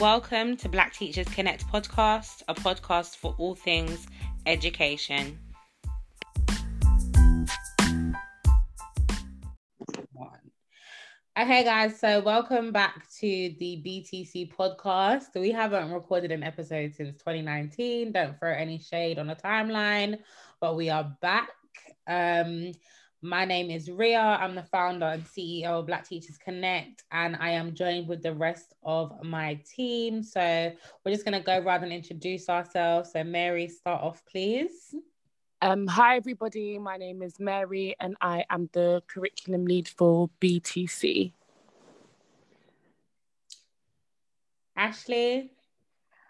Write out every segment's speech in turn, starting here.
Welcome to Black Teachers Connect podcast, a podcast for all things education. Okay, guys, so welcome back to the BTC podcast. We haven't recorded an episode since 2019. Don't throw any shade on the timeline, but we are back. Um, my name is Ria. I'm the founder and CEO of Black Teachers Connect, and I am joined with the rest of my team. So we're just going to go around and introduce ourselves. So, Mary, start off, please. Um, hi, everybody. My name is Mary, and I am the curriculum lead for BTC. Ashley.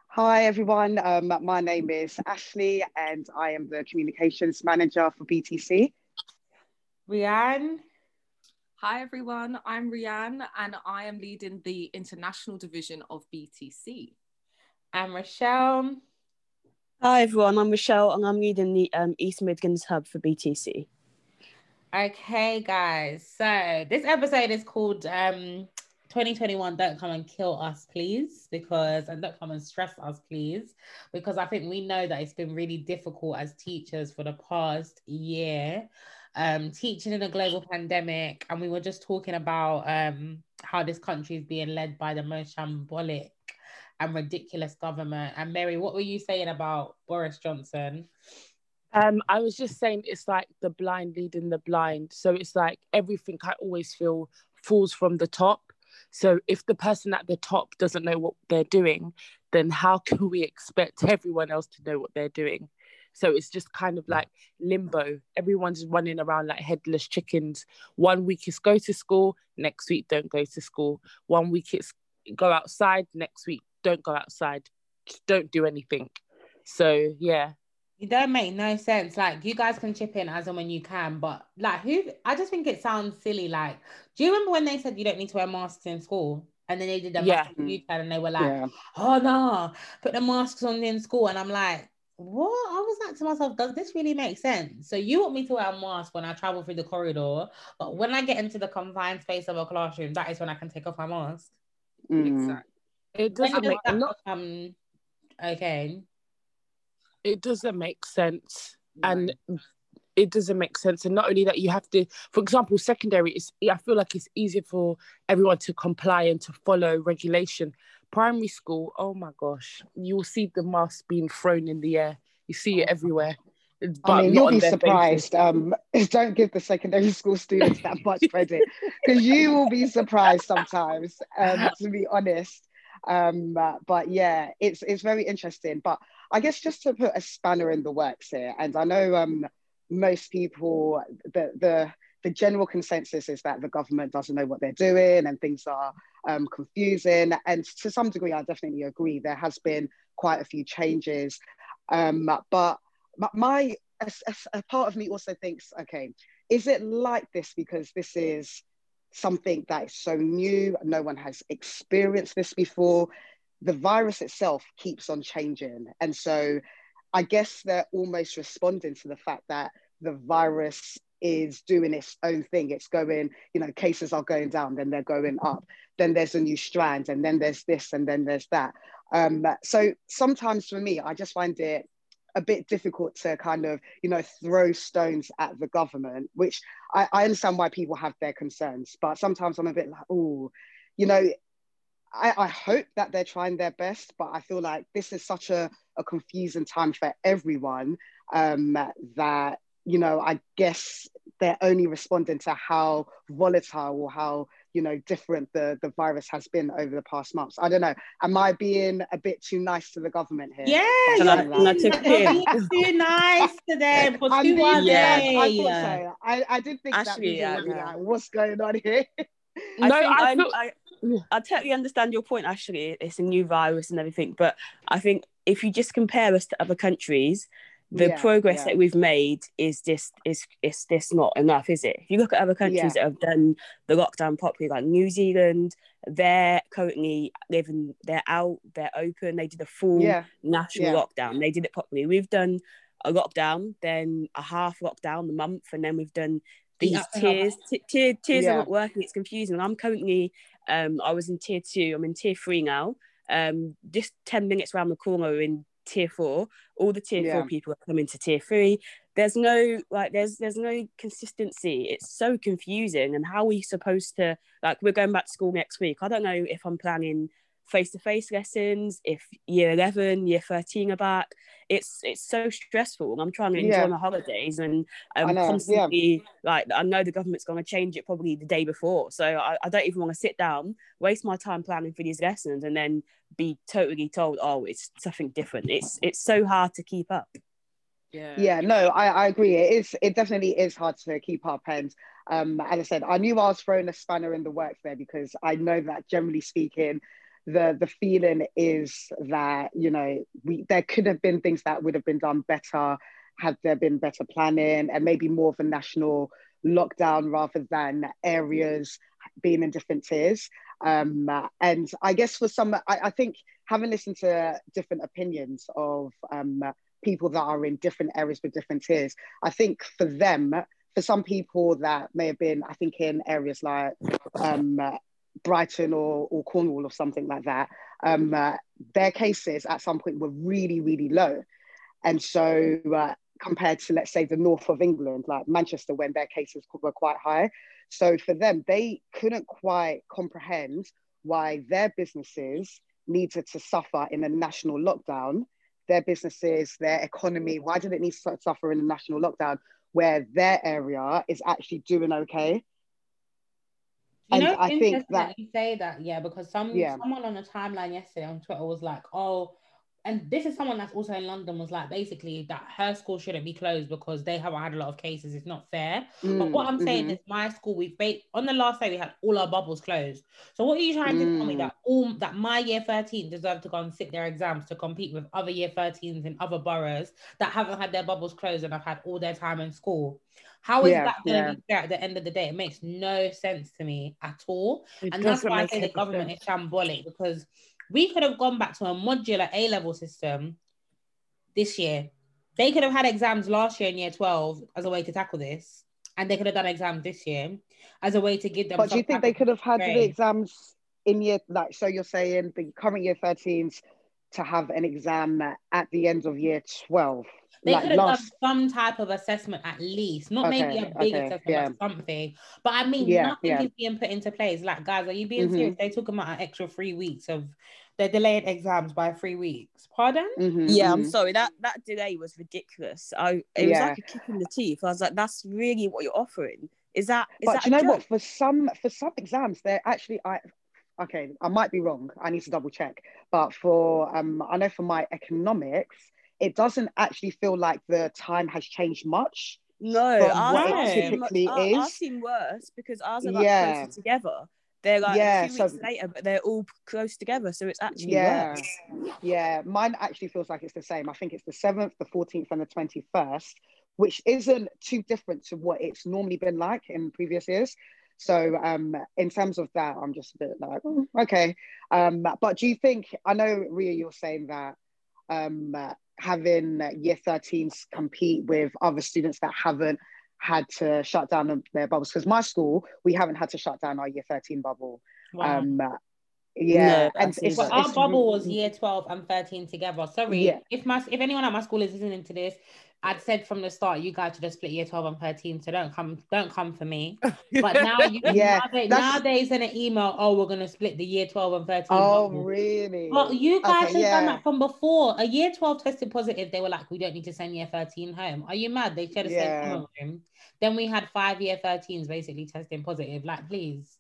Hi, everyone. Um, my name is Ashley, and I am the communications manager for BTC. Rianne. Hi, everyone. I'm Rianne, and I am leading the international division of BTC. I'm Rochelle. Hi everyone, I'm Michelle and I'm leading the um, East Midlands Hub for BTC. Okay, guys. So this episode is called um, 2021 Don't Come and Kill Us, Please, because, and don't come and stress us, please, because I think we know that it's been really difficult as teachers for the past year. Um, teaching in a global pandemic, and we were just talking about um, how this country is being led by the most shambolic and ridiculous government. And Mary, what were you saying about Boris Johnson? Um, I was just saying it's like the blind leading the blind. So it's like everything I always feel falls from the top. So if the person at the top doesn't know what they're doing, then how can we expect everyone else to know what they're doing? So it's just kind of like limbo. Everyone's running around like headless chickens. One week is go to school, next week don't go to school. One week it's go outside, next week don't go outside, just don't do anything. So yeah. It don't make no sense. Like you guys can chip in as and when you can, but like who I just think it sounds silly. Like, do you remember when they said you don't need to wear masks in school? And then they did the yeah. U-turn and they were like, Yeah. oh no, put the masks on in school. And I'm like, what? I was like to myself, does this really make sense? So you want me to wear a mask when I travel through the corridor, but when I get into the confined space of a classroom, that is when I can take off my mask. Mm. Exactly. It doesn't does make that not, become okay? It doesn't make sense. And it doesn't make sense. And not only that, you have to, for example, secondary is I feel like it's easier for everyone to comply and to follow regulation. Primary school, oh my gosh, you will see the mask being thrown in the air. You see it everywhere. But I mean, you'll be surprised. Um, don't give the secondary school students that much credit because you will be surprised sometimes. Um, to be honest, um, but yeah, it's it's very interesting. But I guess just to put a spanner in the works here, and I know um, most people the the the general consensus is that the government doesn't know what they're doing and things are um, confusing. And to some degree, I definitely agree. There has been quite a few changes, um, but my, a- a part of me also thinks, okay, is it like this because this is something that is so new? No one has experienced this before. The virus itself keeps on changing, and so I guess they're almost responding to the fact that the virus is doing its own thing. It's going, you know, cases are going down, then they're going up. Then there's a new strand, and then there's this, and then there's that. Um, so sometimes for me, I just find it a bit difficult to kind of, you know, throw stones at the government, which I, I understand why people have their concerns, but sometimes I'm a bit like, oh, you know, I, I hope that they're trying their best, but I feel like this is such a, a confusing time for everyone um, that, you know, I guess they're only responding to how volatile or how, you know, different the, the virus has been over the past months. I don't know. Am I being a bit too nice to the government here? Yeah, I- you're can I being- chip you're in? being too nice to them for I'm two Yeah. nice. I day. thought so. I, I did think that Actually, people yeah, yeah. like, what's going on here? I No, think I I'm- feel- I, I totally understand your point, Ashley. It's a new virus and everything, but I think if you just compare us to other countries, the Yeah, progress yeah. that we've made is just is is this not enough, is it? If you look at other countries Yeah. that have done the lockdown properly, like New Zealand, they're currently living, they're out, they're open, they did a full national lockdown. They did it properly. We've done a lockdown, then a half lockdown, a month, and then we've done The these tiers. T- tier, tiers are not working. It's confusing. I'm currently, um, I was in tier two. I'm in tier three now, Um, just ten minutes around the corner in tier four, all the tier Yeah. four people are coming to tier three. There's no like there's there's no consistency. It's so confusing. And how are we supposed to like we're going back to school next week. I don't know if I'm planning face-to-face lessons, if year 11, year 13 are back. It's it's so stressful. I'm trying to enjoy Yeah. my holidays and I'm I know, yeah. constantly like I know the government's gonna change it probably the day before. So I, I don't even want to sit down, waste my time planning for these lessons and then be totally told, oh, it's something different. It's it's so hard to keep up. Yeah. yeah no I, I agree it is it definitely is hard to keep up and um as i said i knew i was throwing a spanner in the works there because i know that generally speaking the the feeling is that you know we there could have been things that would have been done better had there been better planning and maybe more of a national lockdown rather than areas being in different tiers um and i guess for some i, I think having listened to different opinions of um people that are in different areas with different tiers. I think for them, for some people that may have been, I think in areas like um, Brighton or, or Cornwall or something like that, um, uh, their cases at some point were really, really low. And so uh, compared to, let's say, the north of England, like Manchester, when their cases were quite high. So for them, they couldn't quite comprehend why their businesses needed to suffer in a national lockdown their businesses, their economy? Why did it need to suffer in a national lockdown where their area is actually doing okay? You know, I think that- you say that, yeah, because some Yeah. someone on a timeline yesterday on Twitter was like, "Oh," and this is someone that's also in London was like, basically that her school shouldn't be closed because they haven't had a lot of cases. It's not fair. But what I'm saying Mhm. is, my school, we ba- on the last day we had all our bubbles closed. So what are you trying to tell me Mm. that all that my year 13 deserve to go and sit their exams to compete with other year 13s in other boroughs that haven't had their bubbles closed and have had all their time in school? How is Yeah, that going to yeah. be fair at the end of the day? It makes no sense to me at all. It And that's why I say the government sense. is shambolic because we could have gone back to a modular A level system this year. They could have had exams last year in year 12 as a way to tackle this, and they could have done exams this year as a way to give them. But do you think they could have had the exams in year, like, so you're saying the current year 13s to have an exam at the end of year 12? They like could have last, done some type of assessment at least, not maybe a big okay, assessment, yeah. but something. But I mean, Yeah, nothing yeah. is being put into place. Like, guys, are you being Mhm. serious? They're talking about an extra three weeks of they're delaying exams by three weeks. Pardon? Mhm, Yeah, I'm mhm. sorry. That that delay was ridiculous. I it was Yeah. like a kick in the teeth. I was like, that's really what you're offering. Is that is but that do you a know what? For some for some exams, they're actually I okay, I might be wrong. I need to double check. But for um, I know for my economics, it doesn't actually feel like the time has changed much. No, from ours, what it ours seem much- typically our- ours is. seem worse because ours are like Yeah. closer together. They're like Yeah, two so- weeks later, but they're all close together, so it's actually Yeah, worse. yeah. Mine actually feels like it's the same. I think it's the seventh, the fourteenth, and the twenty-first, which isn't too different to what it's normally been like in previous years. So, um, in terms of that, I'm just a bit like, "Oh, okay. Um, but do you think? I know, Ria, you're saying that um, having year 13s compete with other students that haven't had to shut down their bubbles because my school we haven't had to shut down our year 13 bubble Wow. um yeah No, and it's, Well, our it's bubble was year 12 and 13 together. Sorry. Yeah. If my if anyone at my school is listening to this, I'd said from the start, you guys should have split year 12 and 13. So don't come, don't come for me. But now you Yeah, nowadays, nowadays in an email, oh, we're gonna split the year 12 and 13. oh bubble. really Well, you guys Okay, have done that from before. A year 12 tested positive. They were like, we don't need to send year 13 home. Are you mad? They should have Yeah. sent home. Then we had five year 13s basically testing positive. Like, please.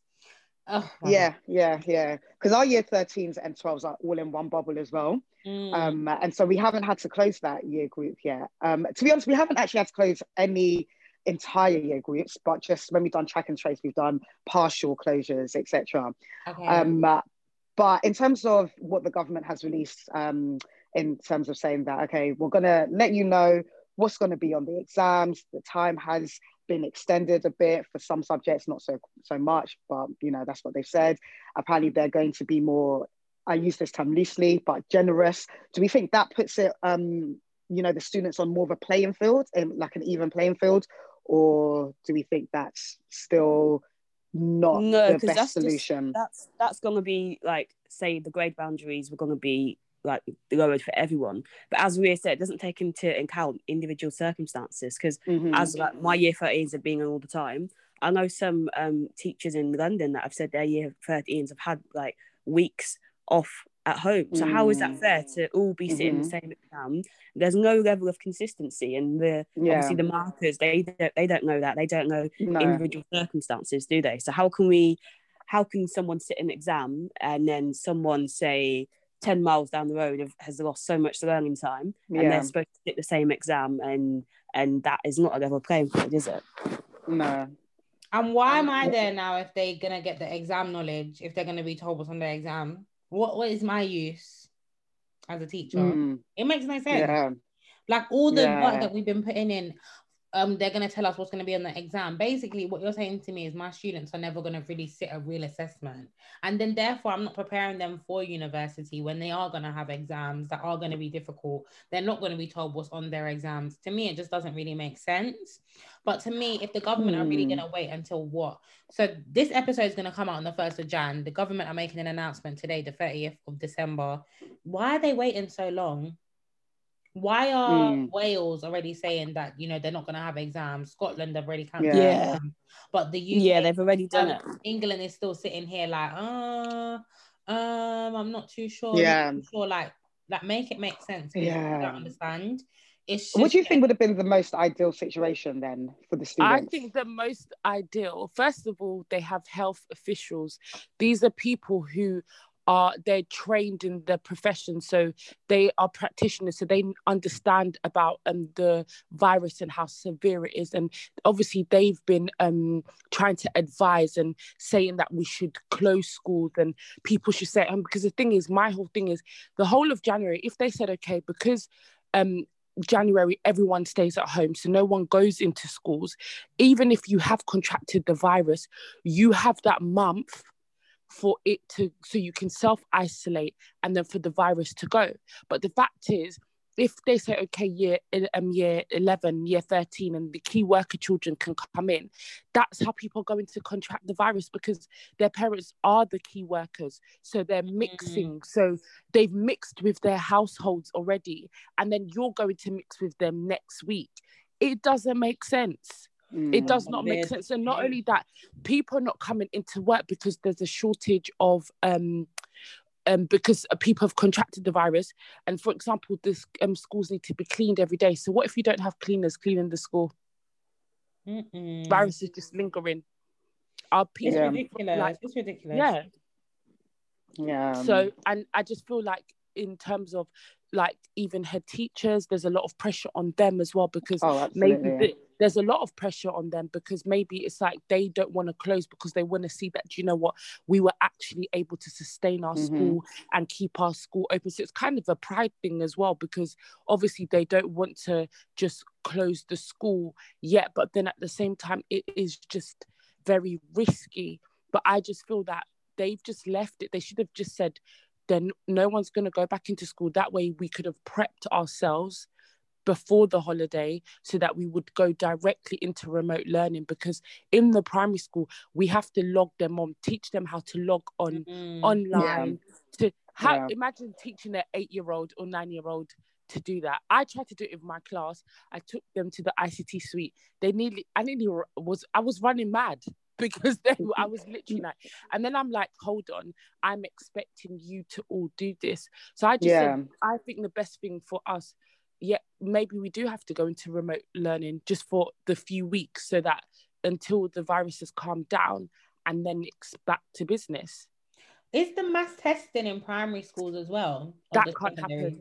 Oh, my yeah yeah yeah because our year 13s and 12s are all in one bubble as well Mm. um and so we haven't had to close that year group yet um to be honest we haven't actually had to close any entire year groups but just when we've done track and trace we've done partial closures etc okay. Um, but in terms of what the government has released, um, in terms of saying that, okay, we're going to let you know what's going to be on the exams. The time has been extended a bit for some subjects, not so so much, but you know that's what they've said. Apparently, they're going to be more. I use this term loosely, but generous. Do we think that puts it, um, you know, the students on more of a playing field, in, like an even playing field, or do we think that's still not No, the best that's just- solution. That's that's gonna be like say the grade boundaries were gonna be like lowered for everyone. But as we said, it doesn't take into account individual circumstances because Mhm. as like my year 13s have been on all the time. I know some um, teachers in London that have said their year 13s have had like weeks off at home. So how is that Mm. fair to all be sitting the Mhm. same exam? There's no level of consistency, and the yeah, obviously the markers they don't, they don't know that they don't know no. individual circumstances, do they? So how can we? How can someone sit an exam and then someone say? 10 miles down the road have, has lost so much learning time and yeah, they're supposed to sit the same exam and and that is not a level playing field is it no. And why am I Um, there now if they're gonna get the exam knowledge, if they're gonna be told what's on their exam? What what is my use as a teacher? Mm, It makes no sense. yeah, Like all the Yeah. work that we've been putting in, um, they're gonna tell us what's gonna be on the exam. Basically, what you're saying to me is my students are never gonna really sit a real assessment, and then therefore I'm not preparing them for university when they are gonna have exams that are gonna be difficult. They're not gonna be told what's on their exams. To me, it just doesn't really make sense. But to me, if the government are really Hmm. gonna wait until what? So this episode is gonna come out on the first of Jan. The government are making an announcement today, the 30th of December. Why are they waiting so long? Why are Mm. Wales already saying that you know they're not going to have exams? Scotland have already cancelled Yeah. exams, but the UK, yeah they've already done it um, England is still sitting here like, uh, um, I'm not too sure. Yeah. not too sure. Like, like make it make sense. 'cause I Yeah. don't understand. It's just, What do you think would have been the most ideal situation then for the students? I think the most ideal, first of all, they have health officials. These are people who are they're trained in the profession, so they are practitioners, so they understand about um the virus and how severe it is. And obviously, they've been um trying to advise and saying that we should close schools and people should stay at. Because the thing is, my whole thing is the whole of January. If they said okay, because um January, everyone stays at home, so no one goes into schools. Even if you have contracted the virus, you have that month for it to, so you can self isolate and then for the virus to go. But the fact is, if they say, okay, year, um, year 11, year 13, and the key worker children can come in, that's how people are going to contract the virus because their parents are the key workers. So they're mixing. So they've mixed with their households already and then you're going to mix with them next week it doesn't make sense it Mm. does not make sense and not only that people are not coming into work because there's a shortage of um um, because people have contracted the virus, and for example, this um, schools need to be cleaned every day. So what if you don't have cleaners cleaning the school? Mm-mm. Virus is just lingering. It's people Yeah. ridiculous. like it's ridiculous. yeah? Yeah. so and i just feel like in terms of like even head teachers there's a lot of pressure on them as well because oh, maybe the, there's a lot of pressure on them because maybe it's like they don't want to close because they want to see that you know what? We were actually able to sustain our Mhm. school and keep our school open. So it's kind of a pride thing as well because obviously they don't want to just close the school yet but then at the same time it is just very risky. But i just feel that they've just left it. They should have just said then no one's going to go back into school. That way we could have prepped ourselves before the holiday so that we would go directly into remote learning because in the primary school we have to log them on teach them how to log on Mm. online to how Yeah. imagine teaching an eight year old or nine year old to do that. I tried to do it with my class. I took them to the ict suite. They nearly i nearly was i was running mad because they, i was literally like and then i'm like hold on i'm expecting you to all do this so i just Yeah. said i think the best thing for us yeah maybe we do have to go into remote learning just for the few weeks so that until the virus has calmed down and then it's back to business Is the mass testing in primary schools as well? that can't secondary? happen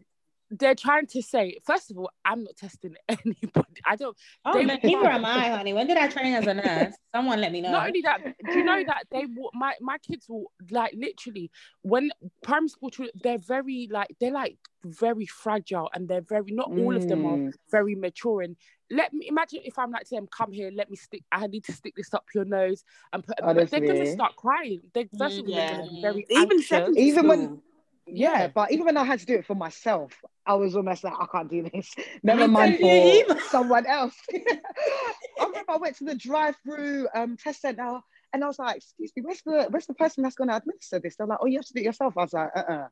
they're trying to say first of all i'm not testing anybody i don't Oh, They no, will neither am I, honey. When did I train as a nurse? Someone let me know. not only that do you know that they will my my kids will like literally when primary school children they're very like they're like very fragile and they're very not all of them are Mm. very mature and let me imagine if i'm like to them come here let me stick i need to stick this up your nose and put but they're gonna start crying they first of all they're very Even anxious. Even when- school. Yeah, but even when I had to do it for myself, I was almost like, I can't do this. Never I mind for someone else. I remember I went to the drive-through um, test center And I was like, excuse me, where's the where's the person that's going to administer this? They're like, oh, you have to do it yourself. I was like, uh-uh.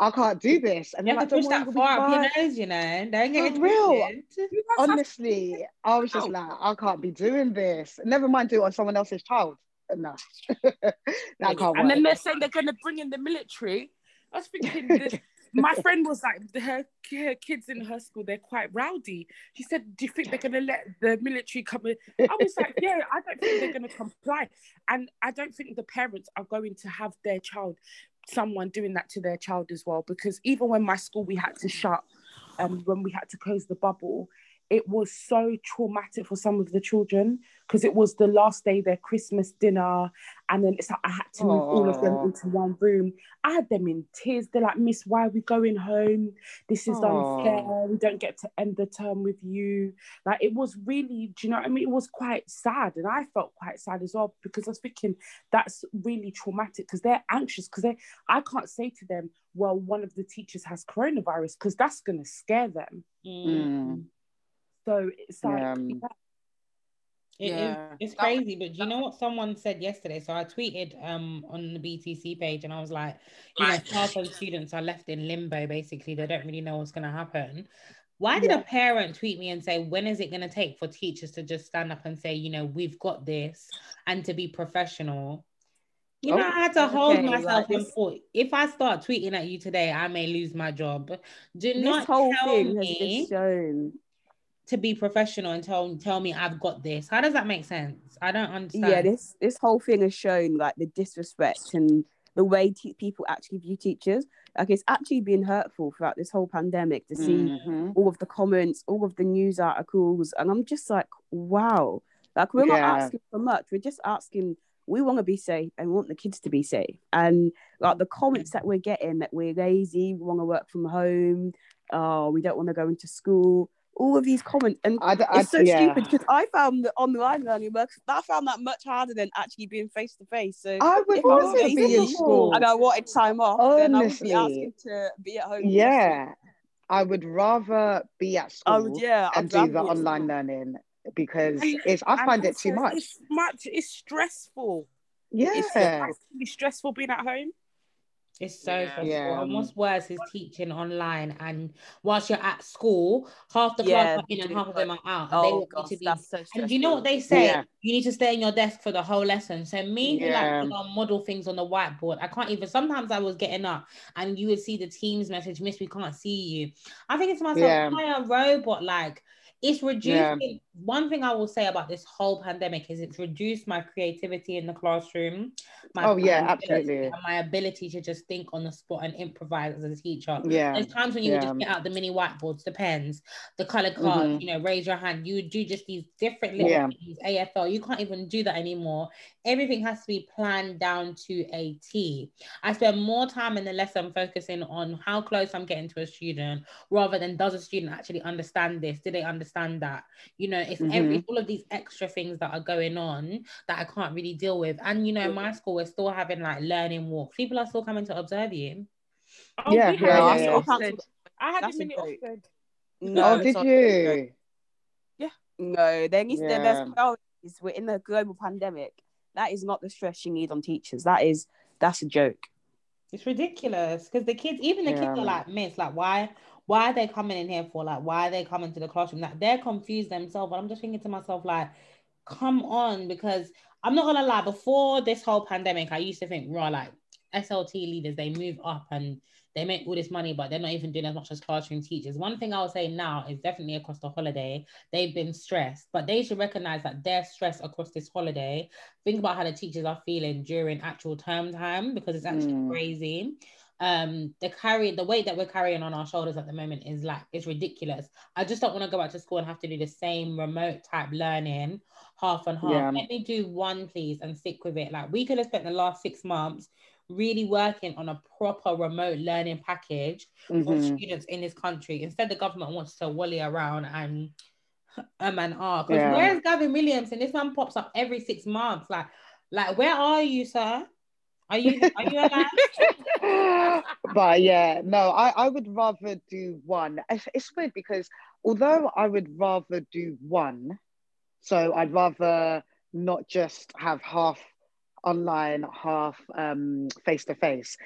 I can't do this. And You to like, push that far up your fine." nose, you know. Don't get For real. Honestly, I was just like, I can't be doing this. Never mind do it on someone else's child. No, that can't and work. then they're saying they're going to bring in the military. I was thinking, this, my friend was like, her, her kids in her school, they're quite rowdy. She said, Do you think they're going to let the military come in? I was like, Yeah, I don't think they're going to comply. And I don't think the parents are going to have their child, someone doing that to their child as well. Because even when my school, we had to shut, um, when we had to close the bubble, it was so traumatic for some of the children because it was the last day their Christmas dinner, and then it's like I had to move all of them into one room. I had them in tears. They're like, Miss, why are we going home? This is Aw. unfair. We don't get to end the term with you. Like it was really, do you know what I mean? It was quite sad, and I felt quite sad as well because I was thinking that's really traumatic because they're anxious because they I can't say to them, well, one of the teachers has coronavirus because that's gonna scare them. Mm. So it's like Yeah. yeah. It is- Yeah. it's crazy, but do you know what someone said yesterday? So I tweeted um on the BTC page and I was like, you know, half of students are left in limbo basically. They don't really know what's gonna happen. Why did Yeah. a parent tweet me and say, when is it gonna take for teachers to just stand up and say, you know, we've got this and to be professional? You know, Oh, I had to hold okay, myself like and thought, if I start tweeting at you today, I may lose my job. Do This not whole tell thing has me just shown. To be professional and tell tell me I've got this. How does that make sense? I don't understand. Yeah, this this whole thing has shown like the disrespect and the way te- people actually view teachers. Like it's actually been hurtful throughout this whole pandemic to see Mhm. all of the comments, all of the news articles, and I'm just like, wow. Like we're not asking for much. We're just asking. We want to be safe and we want the kids to be safe. And like the comments that we're getting that we're lazy, we want to work from home, oh, we don't want to go into school. All of these comments, and I, I- it's so yeah. stupid because I found the online learning work. I found that much harder than actually being face to face. So I would I be in school. and I wanted time off, then I would Honestly. be asking to be at home. the rest of Yeah, I would rather be at I school would, yeah, and I'd do the online school. learning because it's I find it too much. It's much. It's stressful. Yeah, It's actually stressful being at home. It's so Yeah. stressful. Yeah. And what's worse is teaching online and whilst you're at school, half the class are in and half of them are out. And they Oh want you gosh, to be that's so and you know what they say? Yeah. You need to stay in your desk for the whole lesson. So me who Yeah. like to go model things on the whiteboard, I can't even sometimes I was getting up and you would see the Teams message, Miss, we can't see you. I think it's to myself, Yeah. am I a robot? Like it's reducing one thing I will say about this whole pandemic is it's reduced my creativity in the classroom. My Oh, yeah, ability- absolutely. and my ability to just think on the spot and improvise as a teacher. Yeah, There's times when you would yeah. just get out the mini whiteboards, the pens, the colored cards, Mhm. you know, raise your hand. You would do just these different little Yeah. things, AFL. You can't even do that anymore. Everything has to be planned down to a T. I spend more time in the lesson focusing on how close I'm getting to a student rather than does a student actually understand this? Do they understand that? You know, it's every Mm-hmm. all of these extra things that are going on that I can't really deal with. And you know, in my school, we're still having like learning walks. People are still coming to observe you. Oh, Yeah, yeah, yeah, a yeah. Ofsted. I had That's a a mini joke. Ofsted. No, oh, did not- you? No, there needs to, Yeah. there's priorities. We're in a global pandemic. That is not the stress you need on teachers. That is that's a joke. It's ridiculous because the kids, even the kids are like, Miss, like, why, why are they coming in here for? Like, why are they coming to the classroom? Like, they're confused themselves. And I'm just thinking to myself, like, come on, because I'm not gonna lie. Before this whole pandemic, I used to think, raw, like SLT leaders, they move up and they make all this money, but they're not even doing as much as classroom teachers. One thing I would say now is definitely across the holiday, they've been stressed, but they should recognize that their stress across this holiday. Think about how the teachers are feeling during actual term time because it's actually Mm. crazy. Um, the carry the weight that we're carrying on our shoulders at the moment is like it's ridiculous. I just don't want to go back to school and have to do the same remote type learning, half and half. Yeah. Let me do one, please, and stick with it. Like we could have spent the last six months really working on a proper remote learning package for Mhm. students in this country. Instead, the government wants to wally around and um and ah. Because Yeah. where's Gavin Williamson This one pops up every six months. Like, like where are you, sir? Are you are you alive? But yeah, no, I, I would rather do one. It's, it's weird because although I would rather do one, so I'd rather not just have half online, half face to face.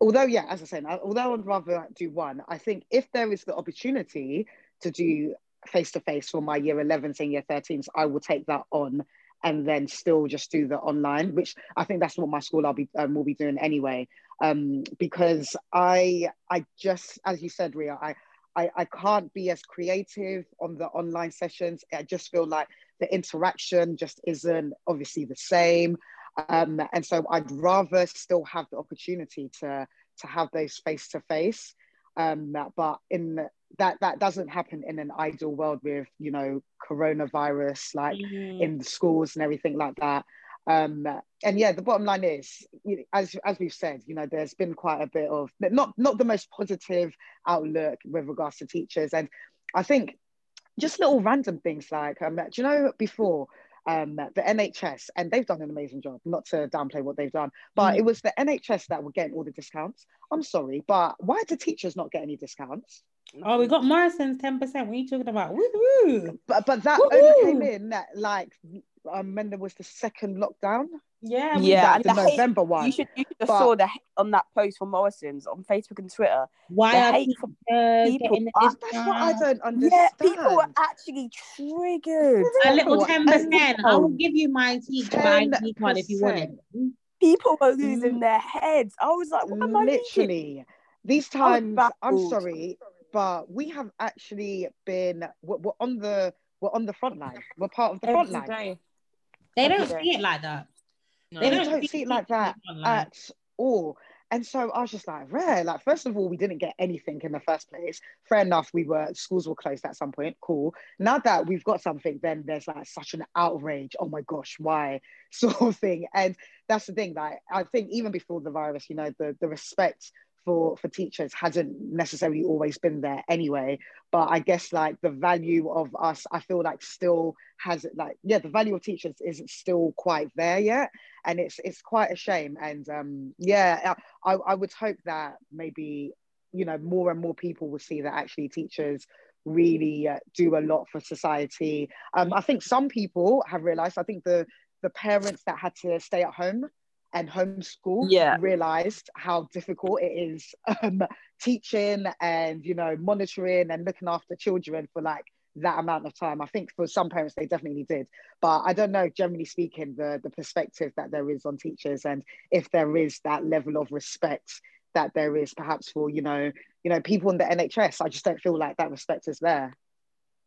Although, yeah, as I said, although I'd rather do one, I think if there is the opportunity to do face to face for my year 11s and year 13s, I will take that on and then still just do the online, which I think that's what my school I'll be um, will be doing anyway. Um, because I I just as you said, Ria, I, I I can't be as creative on the online sessions. I just feel like the interaction just isn't obviously the same. Um, and so I'd rather still have the opportunity to to have those face to face. But in that that doesn't happen in an ideal world with you know coronavirus like mm-hmm. in the schools and everything like that um and yeah the bottom line is as as we've said you know there's been quite a bit of not not the most positive outlook with regards to teachers and i think just little random things like um, do you know before um, the NHS, and they've done an amazing job, not to downplay what they've done, but mm. it was the NHS that were getting all the discounts. I'm sorry, but why do teachers not get any discounts? Oh, we got Morrison's 10%. What are you talking about? Woo-hoo. But but that Woo-hoo. only came in that like um, when there was the second lockdown. Yeah, yeah, the, the November hate, one. You should, you should have but, saw the on that post from Morrison's on Facebook and Twitter. Why the are hate people? people uh, that's what I don't understand. Yeah, people were actually triggered. A little ten percent. I will give you my teach my if you want it. People were losing their heads. I was like, what am I literally? These times, I'm sorry, but we have actually been we're, we're, on the we're on the front line. We're part of the front line. Day. They Every don't day. see it like that. No. They, don't, don't see it like that at all. And so I was just like, rare. Like, first of all, we didn't get anything in the first place. Fair enough, we were schools were closed at some point. Cool. Now that we've got something, then there's like such an outrage. Oh my gosh, why? Sort of thing. And that's the thing. Like, I think even before the virus, you know, the the respect for for teachers hasn't necessarily always been there anyway. But i guess like the value of us i feel like still has like yeah the value of teachers isn't still quite there yet. And it's it's quite a shame. And um yeah i i would hope that maybe you know more and more people will see that actually teachers really uh, do a lot for society. Um i think some people have realized i think the the parents that had to stay at home and homeschool yeah. realized how difficult it is um, teaching and you know monitoring and looking after children for like that amount of time. I think for some parents they definitely did, but I don't know. Generally speaking, the the perspective that there is on teachers and if there is that level of respect that there is perhaps for you know you know people in the NHS, I just don't feel like that respect is there.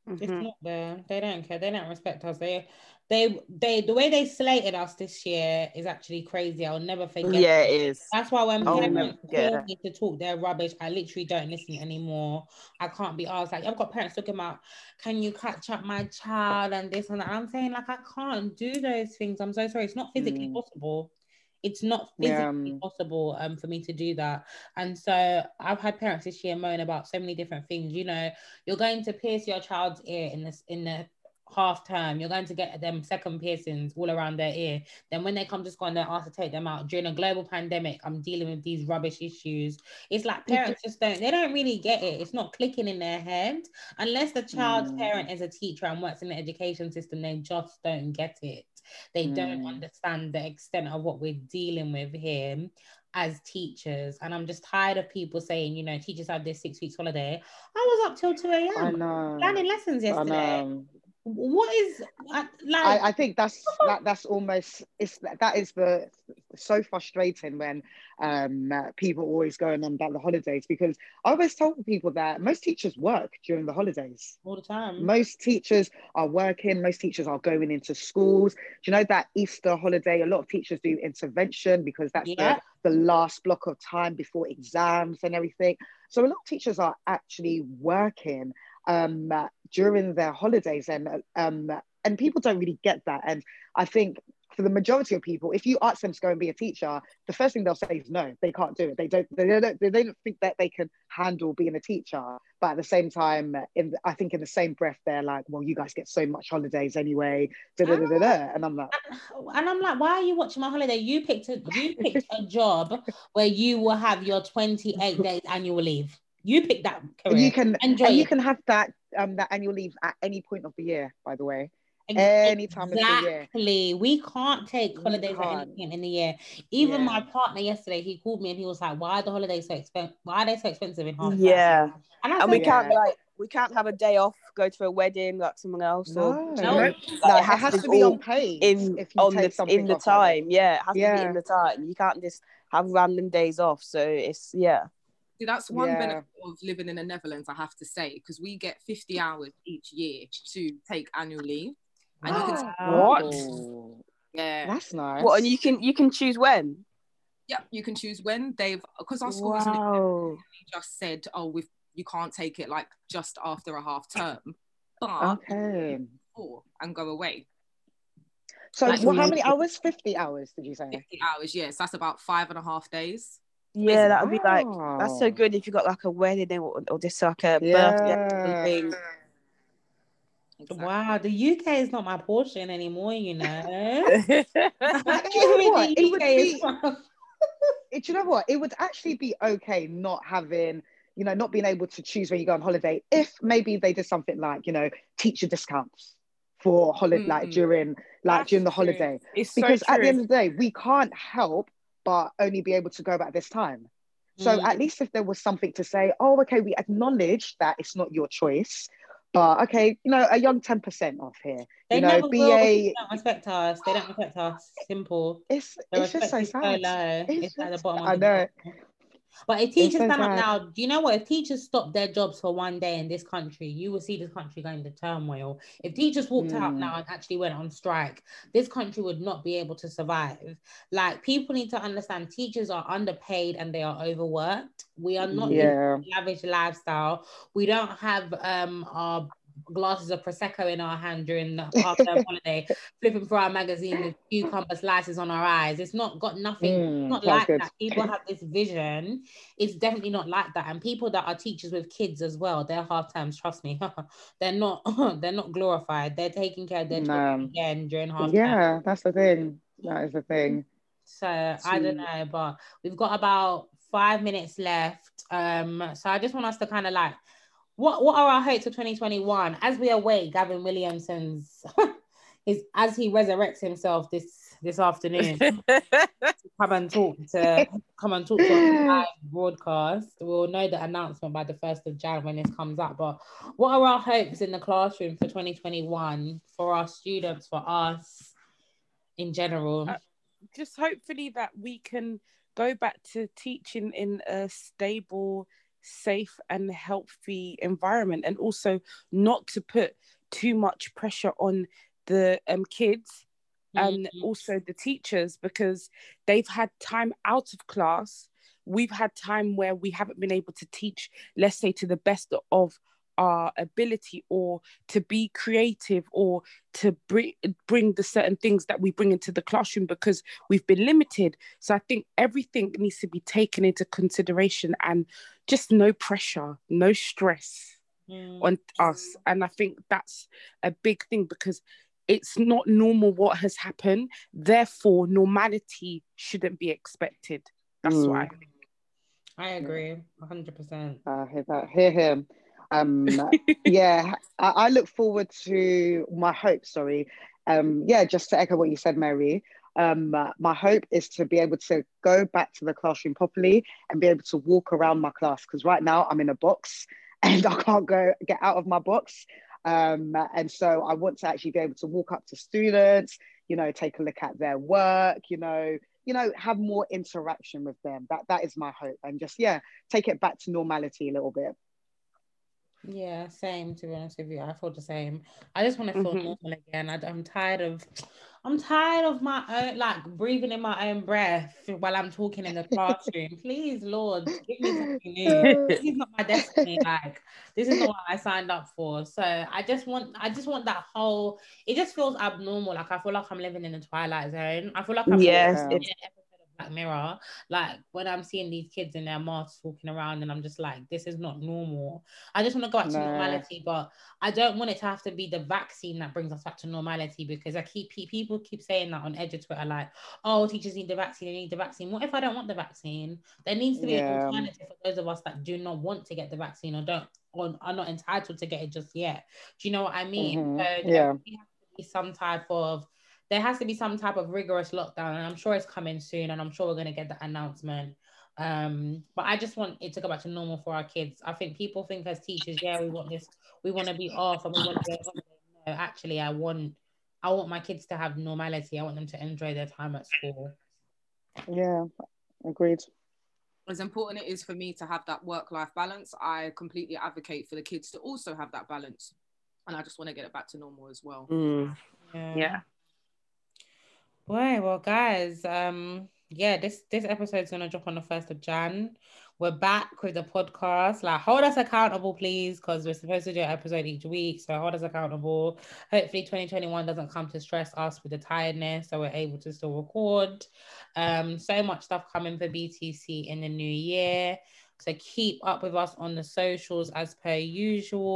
Mm-hmm. It's not there. They don't care. They don't respect us. They, they, they. The way they slated us this year is actually crazy. I'll never forget. Yeah, it is. That's why when parents call me to talk their rubbish, I literally don't listen anymore. I can't be asked. Like I've got parents talking about, can you catch up my child and this and that. I'm saying like I can't do those things. I'm so sorry. It's not physically mm. possible. It's not physically yeah. possible um, for me to do that. And so I've had parents this year moan about so many different things. You know, you're going to pierce your child's ear in this in the half term, you're going to get them second piercings all around their ear. Then when they come to school and they're asked to take them out during a global pandemic, I'm dealing with these rubbish issues. It's like parents just don't, they don't really get it. It's not clicking in their head. Unless the child's mm. parent is a teacher and works in the education system, they just don't get it. They mm. don't understand the extent of what we're dealing with here as teachers. And I'm just tired of people saying, you know, teachers have this six weeks holiday. I was up till 2 a.m. planning lessons yesterday what is uh, like I, I think that's that that's almost it's that is the so frustrating when um uh, people always going on about the holidays because I always tell people that most teachers work during the holidays all the time. Most teachers are working, most teachers are going into schools. Do you know that Easter holiday? A lot of teachers do intervention because that's yeah. the, the last block of time before exams and everything. So a lot of teachers are actually working um, during their holidays, and um, and people don't really get that. And I think for the majority of people, if you ask them to go and be a teacher, the first thing they'll say is no, they can't do it. They don't. They don't. They don't think that they can handle being a teacher. But at the same time, in I think in the same breath, they're like, well, you guys get so much holidays anyway. Da, da, da, da, And I'm like, and I'm like, why are you watching my holiday? You picked a you picked a job where you will have your 28 days annual leave. You pick that career. You can Enjoy and you can have that um that annual leave at any point of the year, by the way. any time of the year. Exactly. We can't take We holidays at can't. any point in the year. Even my partner yesterday, he called me and he was like, "Why are the holidays so expensive? Why are they so expensive in half?" Yeah. and I And we said, can't Yeah. like we can't have a day off, go to a wedding like someone else or No, No. like, no, it has to be all on paid in if you on take the in the off like time. Yeah, it has to be in the time. You can't just have random days off. So it's yeah. See, that's one Yeah. benefit of living in the Netherlands, I have to say, because we get 50 hours each year to take annual leave. And you can, What? Yeah, That's nice. What and you can you can choose when. yeah, you can choose when they've, because our school isn't Wow. just said, oh, we you can't take it like just after a half term, but Okay. before and go away. So, Like- well, how many hours? 50 hours, did you say? 50 hours, yes, that's about five and a half days. Yeah, that would be like that's so good if you got like a wedding or, or just like a birthday Yeah. thing. Exactly. Wow, the UK is not my portion anymore. You know. You know? It would be- It- do you know what? It would actually be okay not having, you know, not being able to choose when you go on holiday if maybe they did something like, you know, teacher discounts for holiday, like Mm. during, like That's during the holiday. It's so Because at the end of the day, we can't help but only be able to go back this time. So Mm. at least if there was something to say, oh, okay, we acknowledge that it's not your choice, but okay, you know, a young 10% off here. They you know, never will. BA, They don't respect us. They don't respect us. Simple. it's it's just so so sad. low. It's It's, at the just- bottom. I know. bottom. But if teachers so stand up now, do you know what? If teachers stop their jobs for one day in this country, you will see this country going into turmoil. If teachers walked out Mm. now and actually went on strike, this country would not be able to survive. Like people need to understand teachers are underpaid and they are overworked. We are not Yeah. a lavish lifestyle. We don't have um our glasses of prosecco in our hand during the half term holiday, flipping through our magazine with cucumber slices on our eyes. It's not got nothing. Mm, not like good. that. People have this vision. It's definitely not like that. And people that are teachers with kids as well, their half terms, trust me, they're not. They're not glorified. They're taking care of their children No. again during half. Yeah, that's the thing. That is the thing. So I don't know, but we've got about five minutes left. Um, so I just want us to kind of like, what what are our hopes for 2021 as we await Gavin Williamson's his as he resurrects himself this this afternoon come and talk to come and talk to our live broadcast. We'll know the announcement by the first of Jan when this comes up. But what are our hopes in the classroom for 2021 for our students, for us in general? Uh, just hopefully that we can go back to teaching in a stable safe and healthy environment and also not to put too much pressure on the um, kids and Mhm. also the teachers because they've had time out of class we've had time where we haven't been able to teach let's say to the best of our ability or to be creative or to bring bring the certain things that we bring into the classroom because we've been limited so i think everything needs to be taken into consideration and just no pressure no stress Mm. on us and i think that's a big thing because it's not normal what has happened therefore normality shouldn't be expected that's Mm. what i think I agree, hundred percent. Uh, hear that. Hear him. Um, yeah, I, I look forward to my hope. Sorry. Um, yeah, just to echo what you said, Mary. Um, uh, my hope is to be able to go back to the classroom properly and be able to walk around my class because right now I'm in a box and I can't go get out of my box. Um, and so I want to actually be able to walk up to students, you know, take a look at their work, you know, you know, have more interaction with them. That that is my hope, and just yeah, take it back to normality a little bit. Yeah, same. To be honest with you, I feel the same. I just want to feel Mhm. normal again. I, am tired of, I'm tired of my own, like breathing in my own breath while I'm talking in the classroom. Please, Lord, give me something new. This is not my destiny. Like this is not what I signed up for. So I just want, I just want that whole. It just feels abnormal. Like I feel like I'm living in the twilight zone. I feel like I'm Yes, in an it's- episode of Black Mirror. Like when I'm seeing these kids in their masks walking around, and I'm just like, this is not normal. I just want to go back to Nah. normality, but I don't want it to have to be the vaccine that brings us back to normality because I keep people keep saying that on edge of Twitter, like, oh, teachers need the vaccine, they need the vaccine. What if I don't want the vaccine? There needs to be an alternative for those of us that do not want to get the vaccine or don't or are not entitled to get it just yet. Do you know what I mean? Mhm. So Yeah. we have to be be some type of there has to be some type of rigorous lockdown, and I'm sure it's coming soon, and I'm sure we're gonna get that announcement. Um, but I just want it to go back to normal for our kids. I think people think as teachers, yeah, we want this, we want to be off, and we want to go. No, actually, I want, I want my kids to have normality. I want them to enjoy their time at school. Yeah, agreed. As important it is for me to have that work-life balance, I completely advocate for the kids to also have that balance, and I just want to get it back to normal as well. Mm, Yeah. yeah. Boy, well, guys, um, yeah, this this episode's gonna drop on the first of Jan. We're back with the podcast. Like, hold us accountable, please, because we're supposed to do an episode each week. So hold us accountable. Hopefully, 2021 doesn't come to stress us with the tiredness, so we're able to still record. Um, so much stuff coming for BTC in the new year. So keep up with us on the socials as per usual.